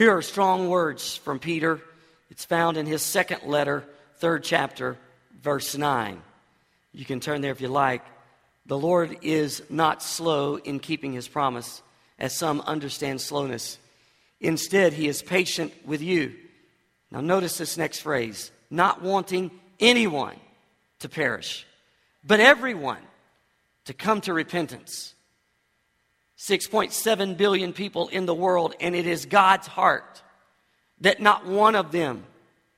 Here are strong words from Peter. It's found in his second letter, third chapter, verse 9. You can turn there if you like. The Lord is not slow in keeping his promise, as some understand slowness. Instead, he is patient with you. Now, notice this next phrase not wanting anyone to perish, but everyone to come to repentance. 6.7 billion people in the world, and it is God's heart that not one of them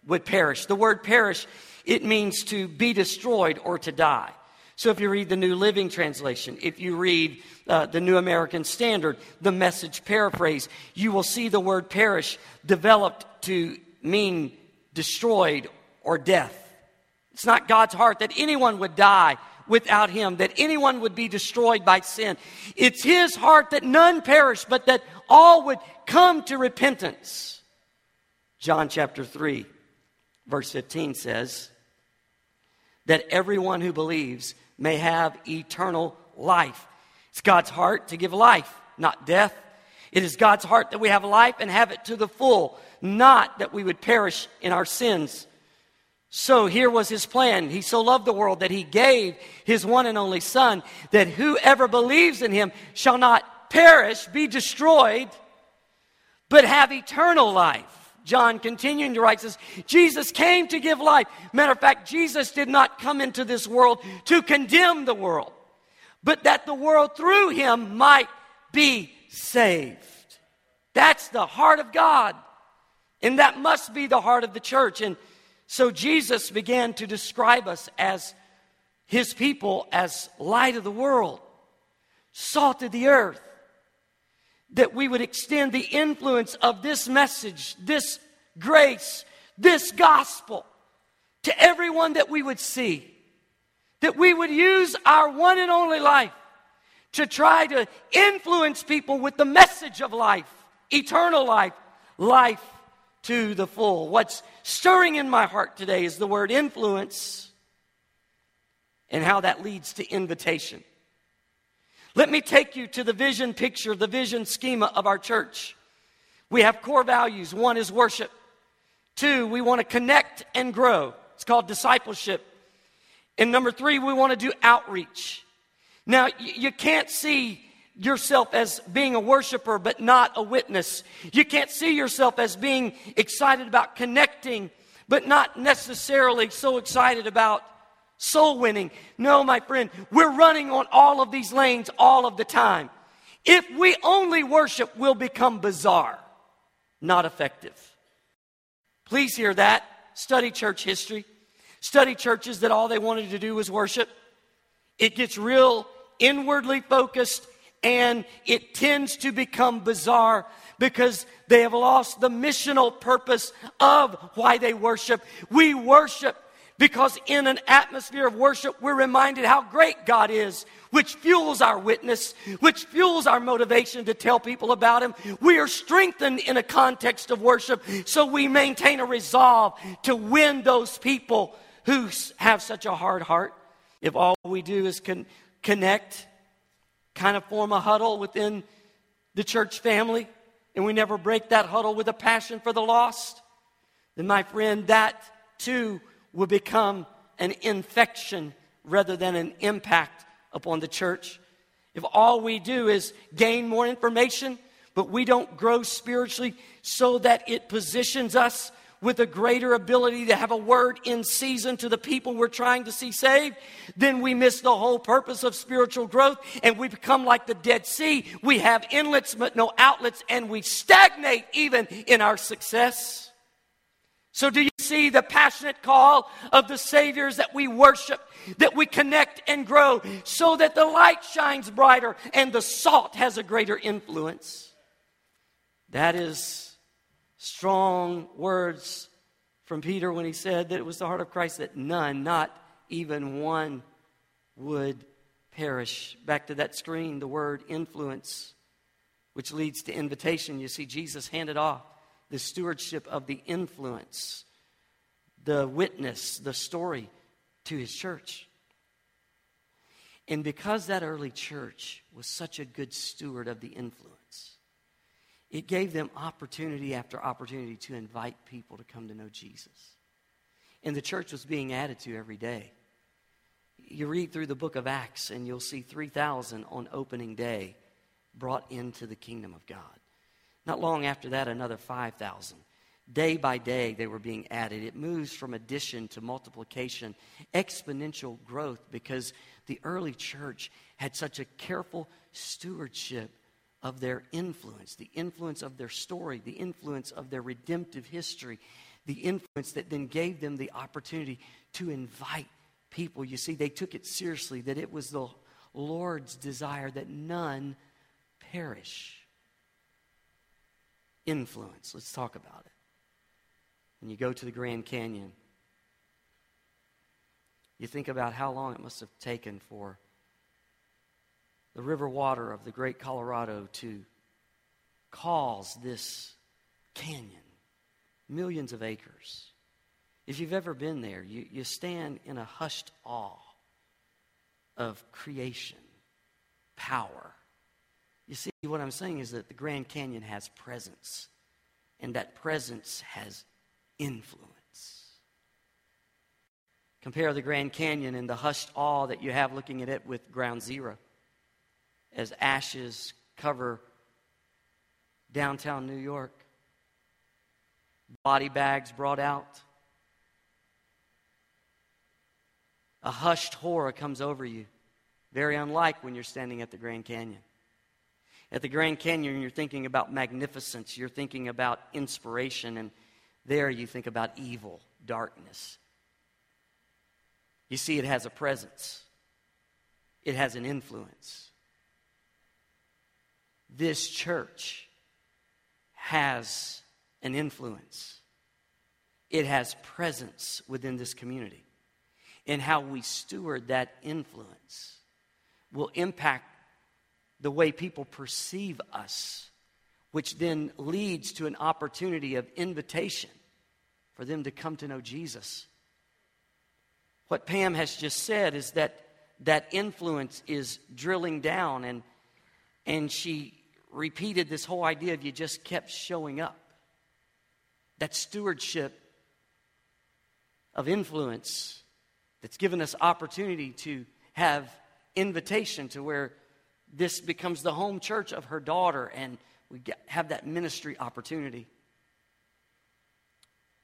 would perish. The word perish, it means to be destroyed or to die. So if you read the New Living Translation, if you read uh, the New American Standard, the message paraphrase, you will see the word perish developed to mean destroyed or death. It's not God's heart that anyone would die without him, that anyone would be destroyed by sin. It's his heart that none perish, but that all would come to repentance. John chapter 3, verse 15 says, that everyone who believes may have eternal life. It's God's heart to give life, not death. It is God's heart that we have life and have it to the full, not that we would perish in our sins. So here was his plan. He so loved the world that he gave his one and only Son, that whoever believes in him shall not perish, be destroyed, but have eternal life. John continuing to write says, Jesus came to give life. Matter of fact, Jesus did not come into this world to condemn the world, but that the world through him might be saved. That's the heart of God. And that must be the heart of the church. And so Jesus began to describe us as his people as light of the world, salt of the earth, that we would extend the influence of this message, this grace, this gospel to everyone that we would see. That we would use our one and only life to try to influence people with the message of life, eternal life, life to the full. What's stirring in my heart today is the word influence and how that leads to invitation. Let me take you to the vision picture, the vision schema of our church. We have core values. One is worship. Two, we want to connect and grow. It's called discipleship. And number three, we want to do outreach. Now, you can't see yourself as being a worshiper but not a witness. You can't see yourself as being excited about connecting but not necessarily so excited about soul winning. No, my friend, we're running on all of these lanes all of the time. If we only worship, we'll become bizarre, not effective. Please hear that. Study church history. Study churches that all they wanted to do was worship. It gets real inwardly focused and it tends to become bizarre because they have lost the missional purpose of why they worship. We worship because in an atmosphere of worship, we're reminded how great God is, which fuels our witness, which fuels our motivation to tell people about Him. We are strengthened in a context of worship, so we maintain a resolve to win those people who have such a hard heart. If all we do is con- connect, kind of form a huddle within the church family, and we never break that huddle with a passion for the lost, then, my friend, that too will become an infection rather than an impact upon the church. If all we do is gain more information, but we don't grow spiritually so that it positions us with a greater ability to have a word in season to the people we're trying to see saved, then we miss the whole purpose of spiritual growth and we become like the Dead Sea. We have inlets but no outlets and we stagnate even in our success. So, do you see the passionate call of the Saviors that we worship, that we connect and grow so that the light shines brighter and the salt has a greater influence? That is strong words from Peter when he said that it was the heart of Christ that none, not even one, would perish. Back to that screen, the word influence, which leads to invitation. You see, Jesus handed off the stewardship of the influence, the witness, the story to his church. And because that early church was such a good steward of the influence, it gave them opportunity after opportunity to invite people to come to know Jesus. And the church was being added to every day. You read through the book of Acts, and you'll see 3,000 on opening day brought into the kingdom of God. Not long after that, another 5,000. Day by day, they were being added. It moves from addition to multiplication, exponential growth, because the early church had such a careful stewardship of their influence, the influence of their story, the influence of their redemptive history, the influence that then gave them the opportunity to invite people. You see, they took it seriously that it was the Lord's desire that none perish. Influence, let's talk about it. When you go to the Grand Canyon, you think about how long it must have taken for the river water of the great Colorado to cause this canyon, millions of acres. If you've ever been there, you, you stand in a hushed awe of creation, power. You see, what I'm saying is that the Grand Canyon has presence, and that presence has influence. Compare the Grand Canyon and the hushed awe that you have looking at it with Ground Zero as ashes cover downtown New York. Body bags brought out. A hushed horror comes over you, very unlike when you're standing at the Grand Canyon. At the Grand Canyon, you're thinking about magnificence, you're thinking about inspiration, and there you think about evil, darkness. You see, it has a presence, it has an influence this church has an influence, it has presence within this community. And how we steward that influence will impact the way people perceive us, which then leads to an opportunity of invitation for them to come to know Jesus. What Pam has just said is that that influence is drilling down, and, and she repeated this whole idea of you just kept showing up. That stewardship of influence that's given us opportunity to have invitation to where this becomes the home church of her daughter and we get, have that ministry opportunity.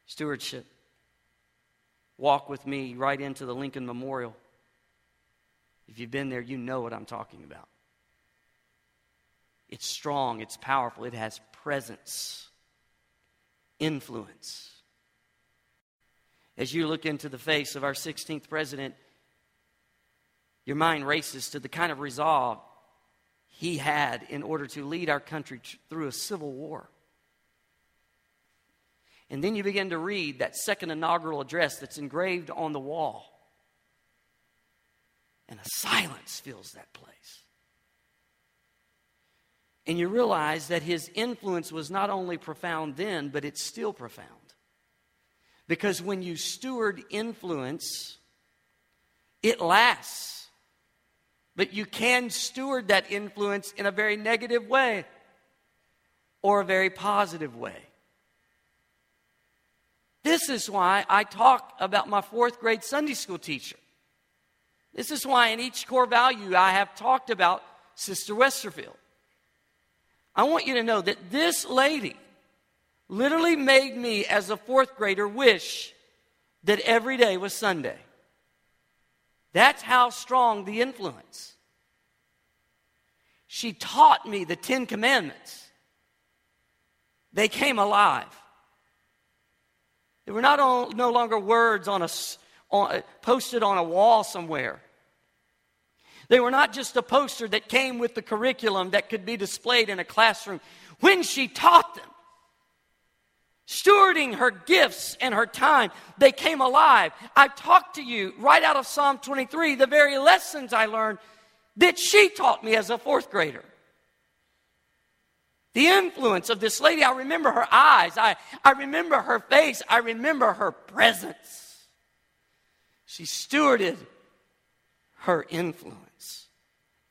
Stewardship. Walk with me right into the Lincoln Memorial. If you've been there, you know what I'm talking about. It's strong, it's powerful, it has presence, influence. As you look into the face of our 16th president, your mind races to the kind of resolve he had in order to lead our country through a civil war. And then you begin to read that second inaugural address that's engraved on the wall. And a silence fills that place. And you realize that his influence was not only profound then, but it's still profound. Because when you steward influence, it lasts. But you can steward that influence in a very negative way or a very positive way. This is why I talk about my fourth grade Sunday school teacher. This is why in each core value I have talked about Sister Westerfield. I want you to know that this lady literally made me, as a fourth grader, wish that every day was Sunday. That's how strong the influence. She taught me the Ten Commandments. They came alive. They were not no longer words on a, on, posted on a wall somewhere. They were not just a poster that came with the curriculum that could be displayed in a classroom. When she taught them, stewarding her gifts and her time, they came alive. I talked to you right out of Psalm 23, the very lessons I learned that she taught me as a fourth grader. The influence of this lady, I remember her eyes, I, I remember her face, I remember her presence. She stewarded her influence.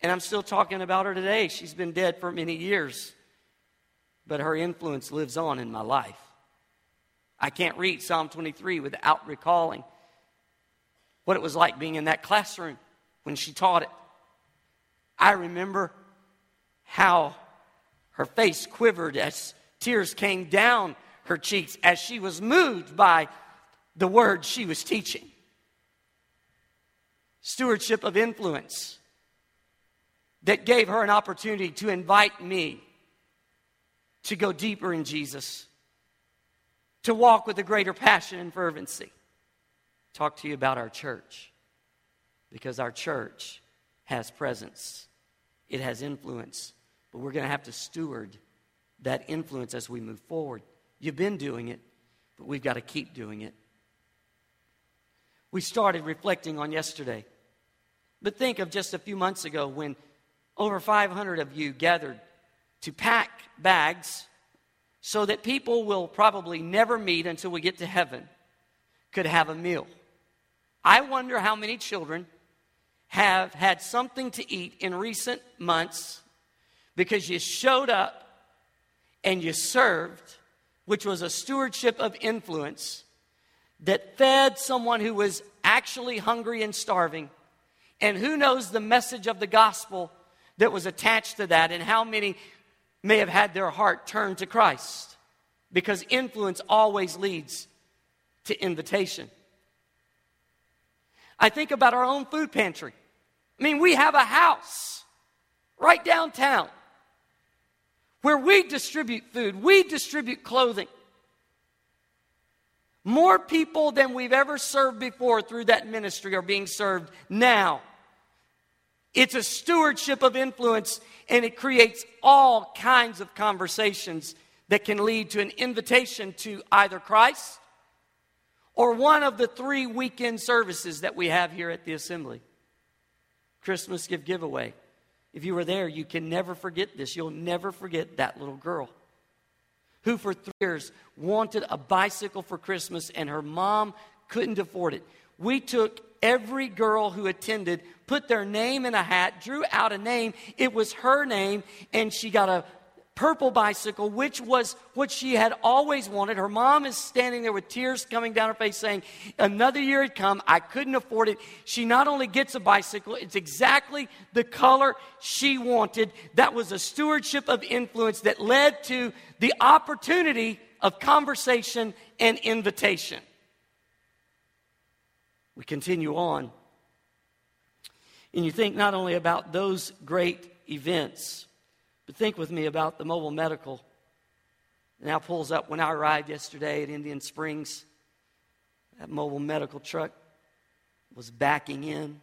And I'm still talking about her today. She's been dead for many years. but her influence lives on in my life. I can't read Psalm 23 without recalling what it was like being in that classroom when she taught it. I remember how her face quivered as tears came down her cheeks as she was moved by the words she was teaching. Stewardship of influence that gave her an opportunity to invite me to go deeper in Jesus, to walk with a greater passion and fervency. Talk to you about our church because our church has presence, it has influence, but we're going to have to steward that influence as we move forward. You've been doing it, but we've got to keep doing it. We started reflecting on yesterday. But think of just a few months ago when over 500 of you gathered to pack bags so that people will probably never meet until we get to heaven could have a meal. I wonder how many children have had something to eat in recent months because you showed up and you served, which was a stewardship of influence that fed someone who was actually hungry and starving. And who knows the message of the gospel that was attached to that, and how many may have had their heart turned to Christ? Because influence always leads to invitation. I think about our own food pantry. I mean, we have a house right downtown where we distribute food, we distribute clothing. More people than we've ever served before through that ministry are being served now. It's a stewardship of influence, and it creates all kinds of conversations that can lead to an invitation to either Christ or one of the three weekend services that we have here at the assembly. Christmas gift giveaway. If you were there, you can never forget this. You'll never forget that little girl who, for three years, wanted a bicycle for Christmas and her mom couldn't afford it. We took every girl who attended, put their name in a hat, drew out a name. It was her name, and she got a purple bicycle, which was what she had always wanted. Her mom is standing there with tears coming down her face saying, Another year had come. I couldn't afford it. She not only gets a bicycle, it's exactly the color she wanted. That was a stewardship of influence that led to the opportunity of conversation and invitation. We continue on. And you think not only about those great events, but think with me about the mobile medical. now pulls up when I arrived yesterday at Indian Springs. That mobile medical truck was backing in.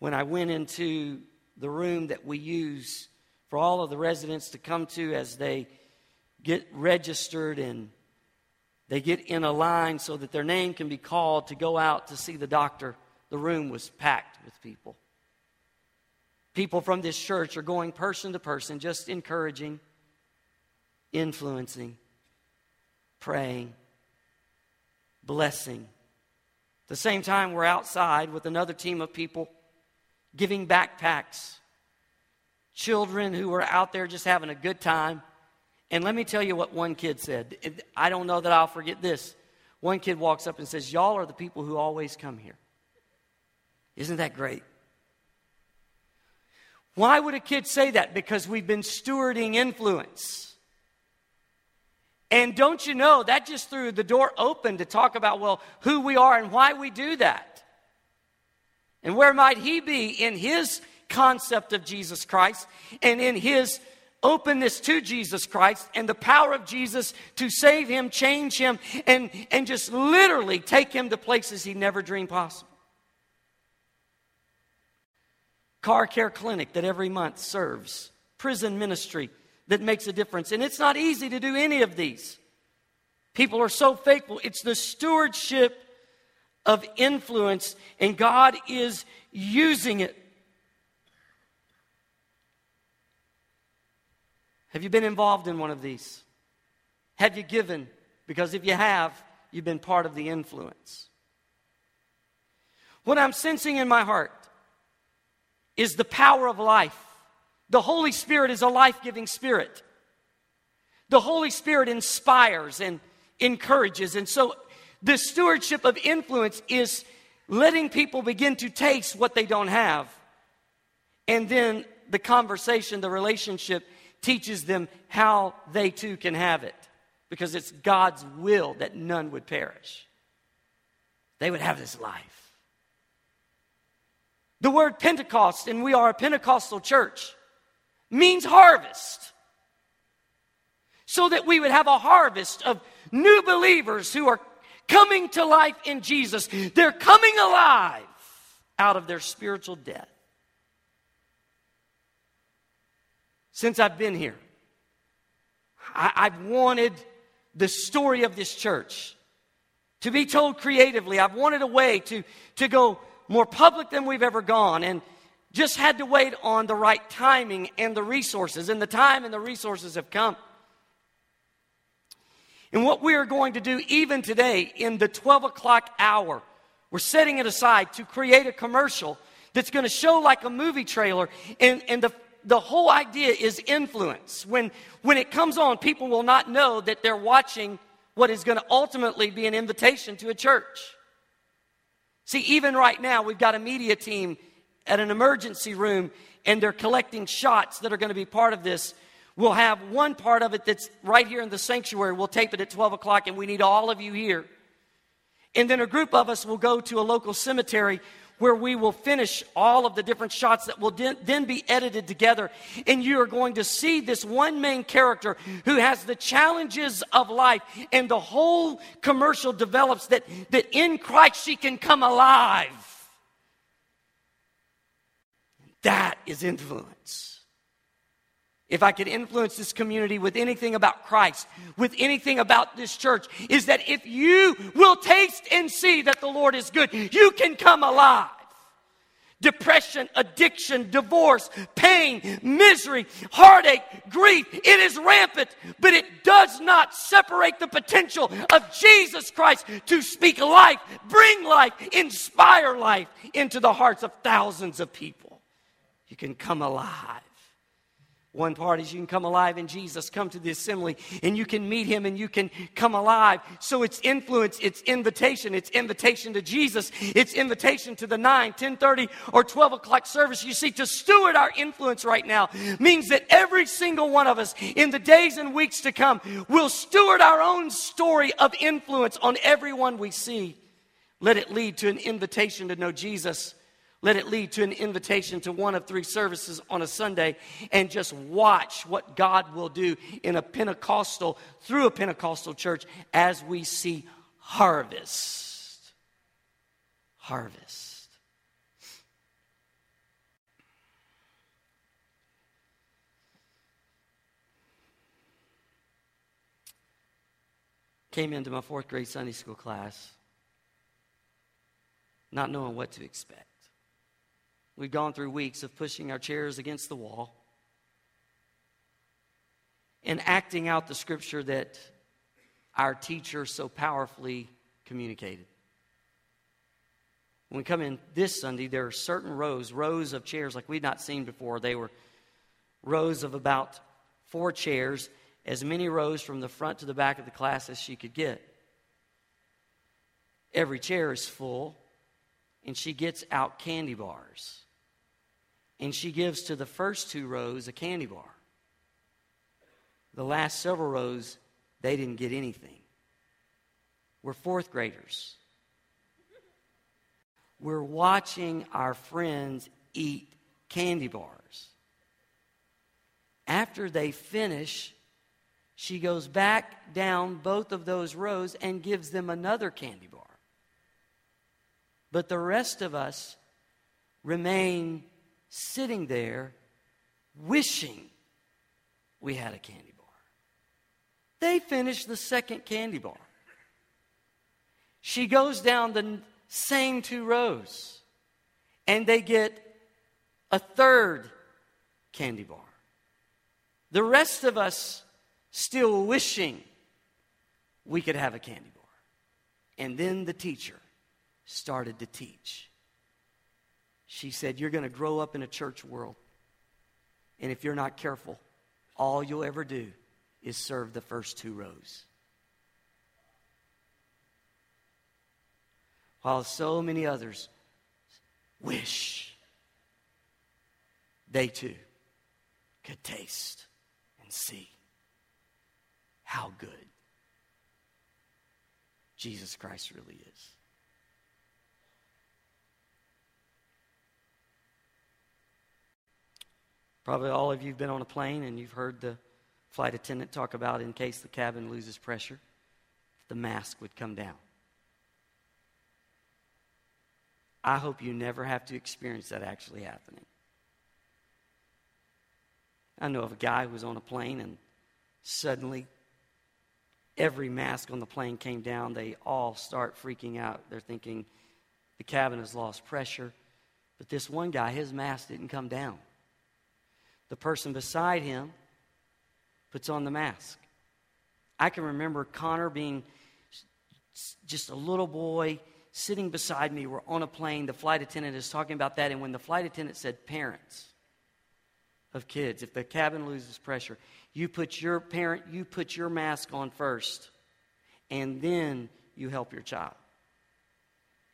When I went into the room that we use for all of the residents to come to as they get registered and they get in a line so that their name can be called to go out to see the doctor, the room was packed with people. People from this church are going person to person, just encouraging, influencing, praying, blessing. At the same time, we're outside with another team of people giving backpacks, children who are out there just having a good time. And let me tell you what one kid said. I don't know that I'll forget this. One kid walks up and says, Y'all are the people who always come here. Isn't that great? Why would a kid say that? Because we've been stewarding influence. And don't you know, that just threw the door open to talk about, well, who we are and why we do that. And where might he be in his concept of Jesus Christ and in his openness to Jesus Christ and the power of Jesus to save him, change him, and, and just literally take him to places he never dreamed possible? car care clinic that every month serves, prison ministry that makes a difference. And it's not easy to do any of these. People are so faithful. It's the stewardship of influence, and God is using it. Have you been involved in one of these? Have you given? Because if you have, you've been part of the influence. What I'm sensing in my heart is the power of life. The Holy Spirit is a life giving spirit. The Holy Spirit inspires and encourages. And so the stewardship of influence is letting people begin to taste what they don't have. And then the conversation, the relationship teaches them how they too can have it. Because it's God's will that none would perish. They would have this life. The word Pentecost, and we are a Pentecostal church, means harvest. So that we would have a harvest of new believers who are coming to life in Jesus. They're coming alive out of their spiritual death. Since I've been here, I, have wanted the story of this church to be told creatively. I've wanted a way to, to go more public than we've ever gone and just had to wait on the right timing and the resources. And the time and the resources have come. And what we are going to do, even today, in the 12 o'clock hour, we're setting it aside to create a commercial that's going to show like a movie trailer. And, and the, the whole idea is influence. When, when it comes on, people will not know that they're watching what is going to ultimately be an invitation to a church. See, even right now, we've got a media team at an emergency room, and they're collecting shots that are going to be part of this. We'll have one part of it that's right here in the sanctuary. We'll tape it at 12 o'clock, and we need all of you here. And then a group of us will go to a local cemetery where we will finish all of the different shots that will then be edited together. And you are going to see this one main character who has the challenges of life. And the whole commercial develops that, that in Christ she can come alive. That is influence. If I could influence this community with anything about Christ, with anything about this church, is that if you will taste and see that the Lord is good, you can come alive. Depression, addiction, divorce, pain, misery, heartache, grief, it is rampant, but it does not separate the potential of Jesus Christ to speak life, bring life, inspire life into the hearts of thousands of people. You can come alive. One part is you can come alive in Jesus, come to the assembly, and you can meet him and you can come alive. So it's influence, it's invitation, it's invitation to Jesus, it's invitation to the 9, 10 30, or 12 o'clock service. You see, to steward our influence right now means that every single one of us in the days and weeks to come will steward our own story of influence on everyone we see. Let it lead to an invitation to know Jesus let it lead to an invitation to one of three services on a Sunday and just watch what God will do in a Pentecostal, through a Pentecostal church as we see harvest. Harvest. Came into my fourth grade Sunday school class not knowing what to expect. We've gone through weeks of pushing our chairs against the wall and acting out the scripture that our teacher so powerfully communicated. When we come in this Sunday, there are certain rows, rows of chairs like we'd not seen before. They were rows of about four chairs, as many rows from the front to the back of the class as she could get. Every chair is full, and she gets out candy bars and she gives to the first two rows a candy bar. The last several rows, they didn't get anything. We're fourth graders. We're watching our friends eat candy bars. After they finish, she goes back down both of those rows and gives them another candy bar. But the rest of us remain sitting there wishing we had a candy bar. They finish the second candy bar. She goes down the same two rows and they get a third candy bar. The rest of us still wishing we could have a candy bar. And then the teacher started to teach. She said, You're going to grow up in a church world. And if you're not careful, all you'll ever do is serve the first two rows. While so many others wish they too could taste and see how good Jesus Christ really is. Probably all of you have been on a plane and you've heard the flight attendant talk about in case the cabin loses pressure, the mask would come down. I hope you never have to experience that actually happening. I know of a guy who was on a plane and suddenly every mask on the plane came down. They all start freaking out. They're thinking the cabin has lost pressure. But this one guy, his mask didn't come down. The person beside him puts on the mask. I can remember Connor being just a little boy sitting beside me. We're on a plane. The flight attendant is talking about that. And when the flight attendant said parents of kids, if the cabin loses pressure, you put your parent, you put your mask on first, and then you help your child.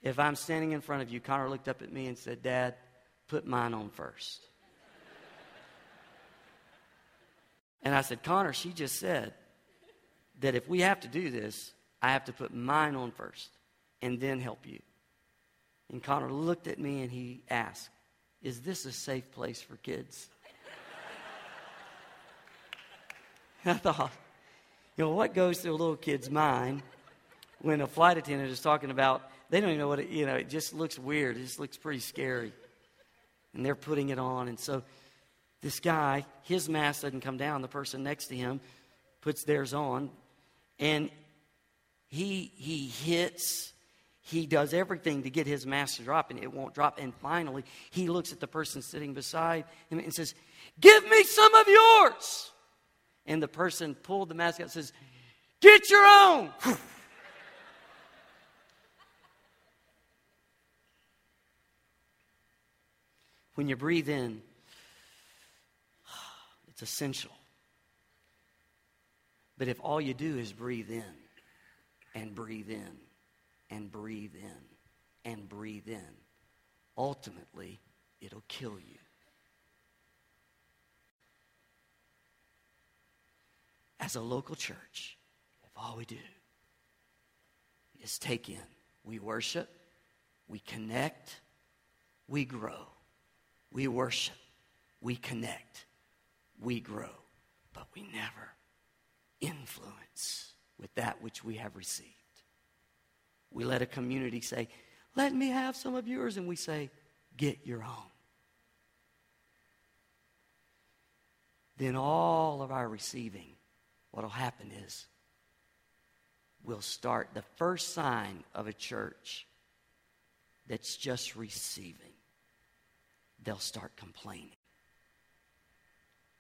If I'm standing in front of you, Connor looked up at me and said, Dad, put mine on first. And I said, Connor, she just said that if we have to do this, I have to put mine on first and then help you. And Connor looked at me and he asked, Is this a safe place for kids? I thought, you know, what goes through a little kid's mind when a flight attendant is talking about, they don't even know what it, you know, it just looks weird. It just looks pretty scary. And they're putting it on. And so this guy, his mask doesn't come down. The person next to him puts theirs on. And he, he hits, he does everything to get his mask to drop, and it won't drop. And finally, he looks at the person sitting beside him and says, Give me some of yours. And the person pulled the mask out and says, Get your own. when you breathe in, it's essential. But if all you do is breathe in and breathe in and breathe in and breathe in, ultimately it'll kill you. As a local church, if all we do is take in, we worship, we connect, we grow. We worship, we connect, we grow, but we never influence with that which we have received. We let a community say, Let me have some of yours, and we say, Get your own. Then all of our receiving, what will happen is we'll start the first sign of a church that's just receiving. They'll start complaining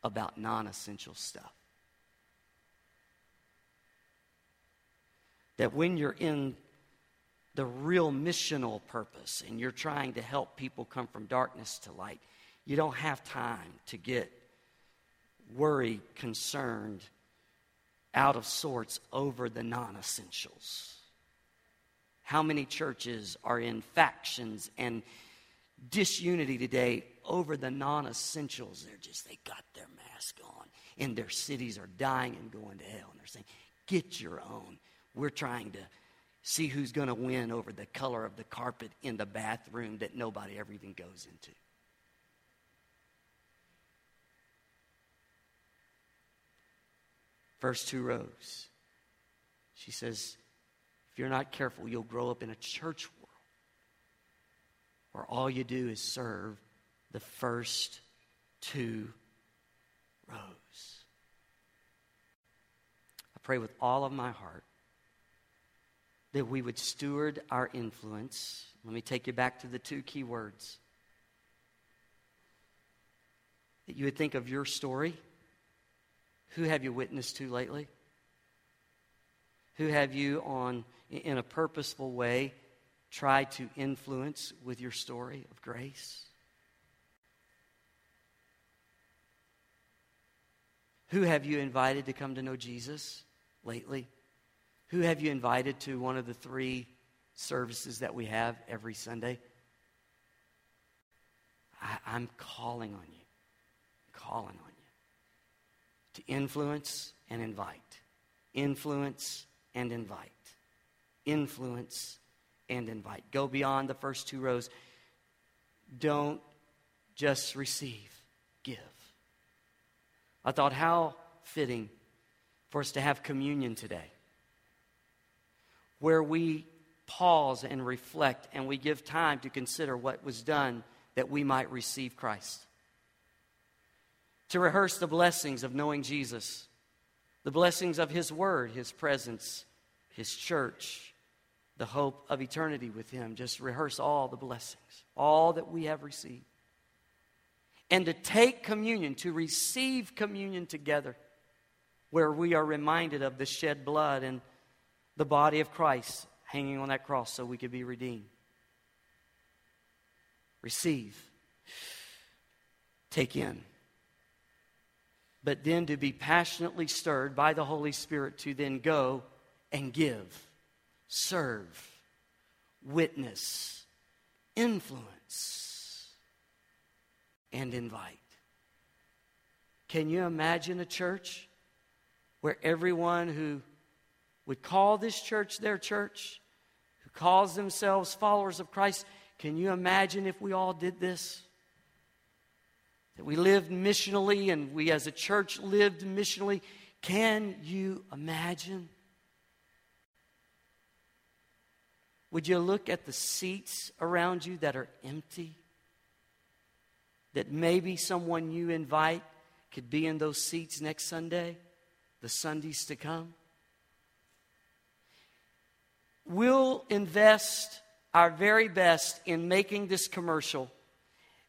about non essential stuff. That when you're in the real missional purpose and you're trying to help people come from darkness to light, you don't have time to get worried, concerned, out of sorts over the non essentials. How many churches are in factions and disunity today over the non essentials. They're just, they got their mask on, and their cities are dying and going to hell. And they're saying, get your own. We're trying to see who's going to win over the color of the carpet in the bathroom that nobody ever even goes into. First two rows. She says, if you're not careful, you'll grow up in a church where all you do is serve the first two rows. I pray with all of my heart that we would steward our influence. Let me take you back to the two key words. That you would think of your story. Who have you witnessed to lately? Who have you on in a purposeful way try to influence with your story of grace? Who have you invited to come to know Jesus lately? Who have you invited to one of the three services that we have every Sunday? I, am calling on you, calling on you to influence and invite, influence and invite, influence and invite. Go beyond the first two rows. Don't just receive, give. I thought, how fitting for us to have communion today, where we pause and reflect and we give time to consider what was done that we might receive Christ. To rehearse the blessings of knowing Jesus, the blessings of His Word, His presence, His church, the hope of eternity with Him. Just rehearse all the blessings, all that we have received. And to take communion, to receive communion together, where we are reminded of the shed blood and the body of Christ hanging on that cross so we could be redeemed receive, take in. But then to be passionately stirred by the Holy Spirit to then go and give, serve, witness, influence, and invite. Can you imagine a church where everyone who would call this church their church, who calls themselves followers of Christ, can you imagine if we all did this? That we lived missionally and we as a church lived missionally. Can you imagine? Would you look at the seats around you that are empty? That maybe someone you invite could be in those seats next Sunday, the Sundays to come? We'll invest our very best in making this commercial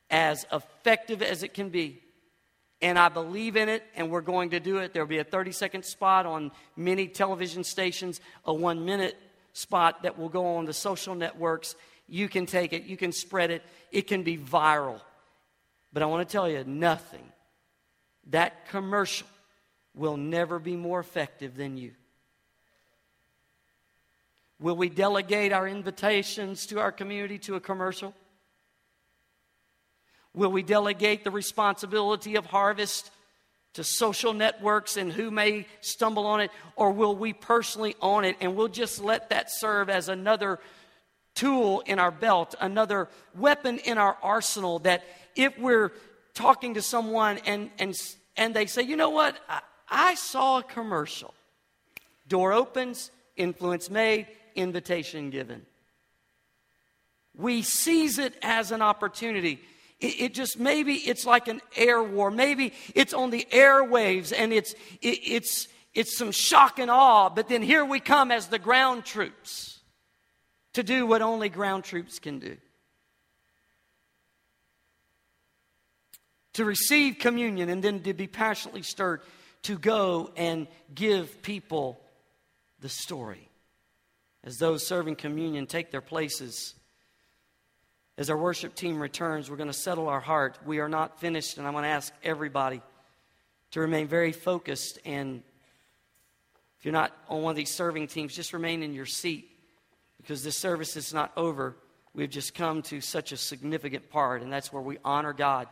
as effective as it can be. And I believe in it, and we're going to do it. There'll be a 30 second spot on many television stations, a one minute spot that will go on the social networks. You can take it, you can spread it, it can be viral. But I want to tell you nothing. That commercial will never be more effective than you. Will we delegate our invitations to our community to a commercial? Will we delegate the responsibility of harvest to social networks and who may stumble on it? Or will we personally own it and we'll just let that serve as another tool in our belt, another weapon in our arsenal that if we're talking to someone and, and, and they say, you know what, I, I saw a commercial, door opens, influence made, invitation given. We seize it as an opportunity. It, it, just maybe it's like an air war. Maybe it's on the airwaves and it's it, it's it's some shock and awe. But then here we come as the ground troops to do what only ground troops can do. To receive communion and then to be passionately stirred to go and give people the story as those serving communion take their places. As our worship team returns, we're going to settle our heart. We are not finished, and I'm going to ask everybody to remain very focused. And if you're not on one of these serving teams, just remain in your seat because this service is not over. We've just come to such a significant part, and that's where we honor God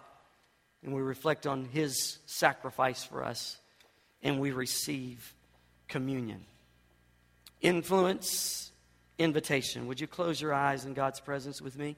and we reflect on His sacrifice for us and we receive communion influence, invitation. Would you close your eyes in God's presence with me?